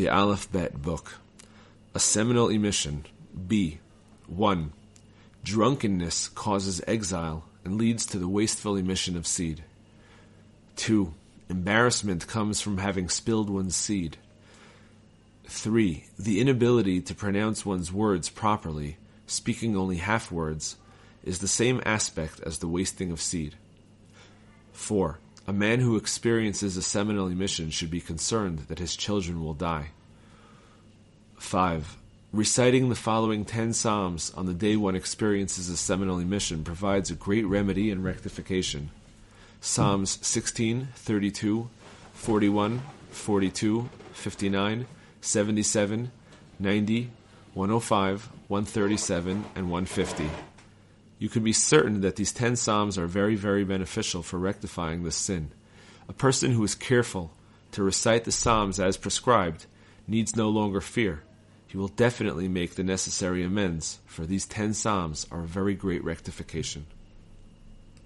The Aleph Bet Book. A seminal emission. B. 1. Drunkenness causes exile and leads to the wasteful emission of seed. 2. Embarrassment comes from having spilled one's seed. 3. The inability to pronounce one's words properly, speaking only half words, is the same aspect as the wasting of seed. 4. A man who experiences a seminal emission should be concerned that his children will die. 5. Reciting the following ten psalms on the day one experiences a seminal emission provides a great remedy and rectification. Psalms 16, 32, 41, 42, 59, 77, 90, 105, 137, and 150. You can be certain that these ten psalms are very, very beneficial for rectifying this sin. A person who is careful to recite the psalms as prescribed needs no longer fear. He will definitely make the necessary amends, for these ten psalms are a very great rectification.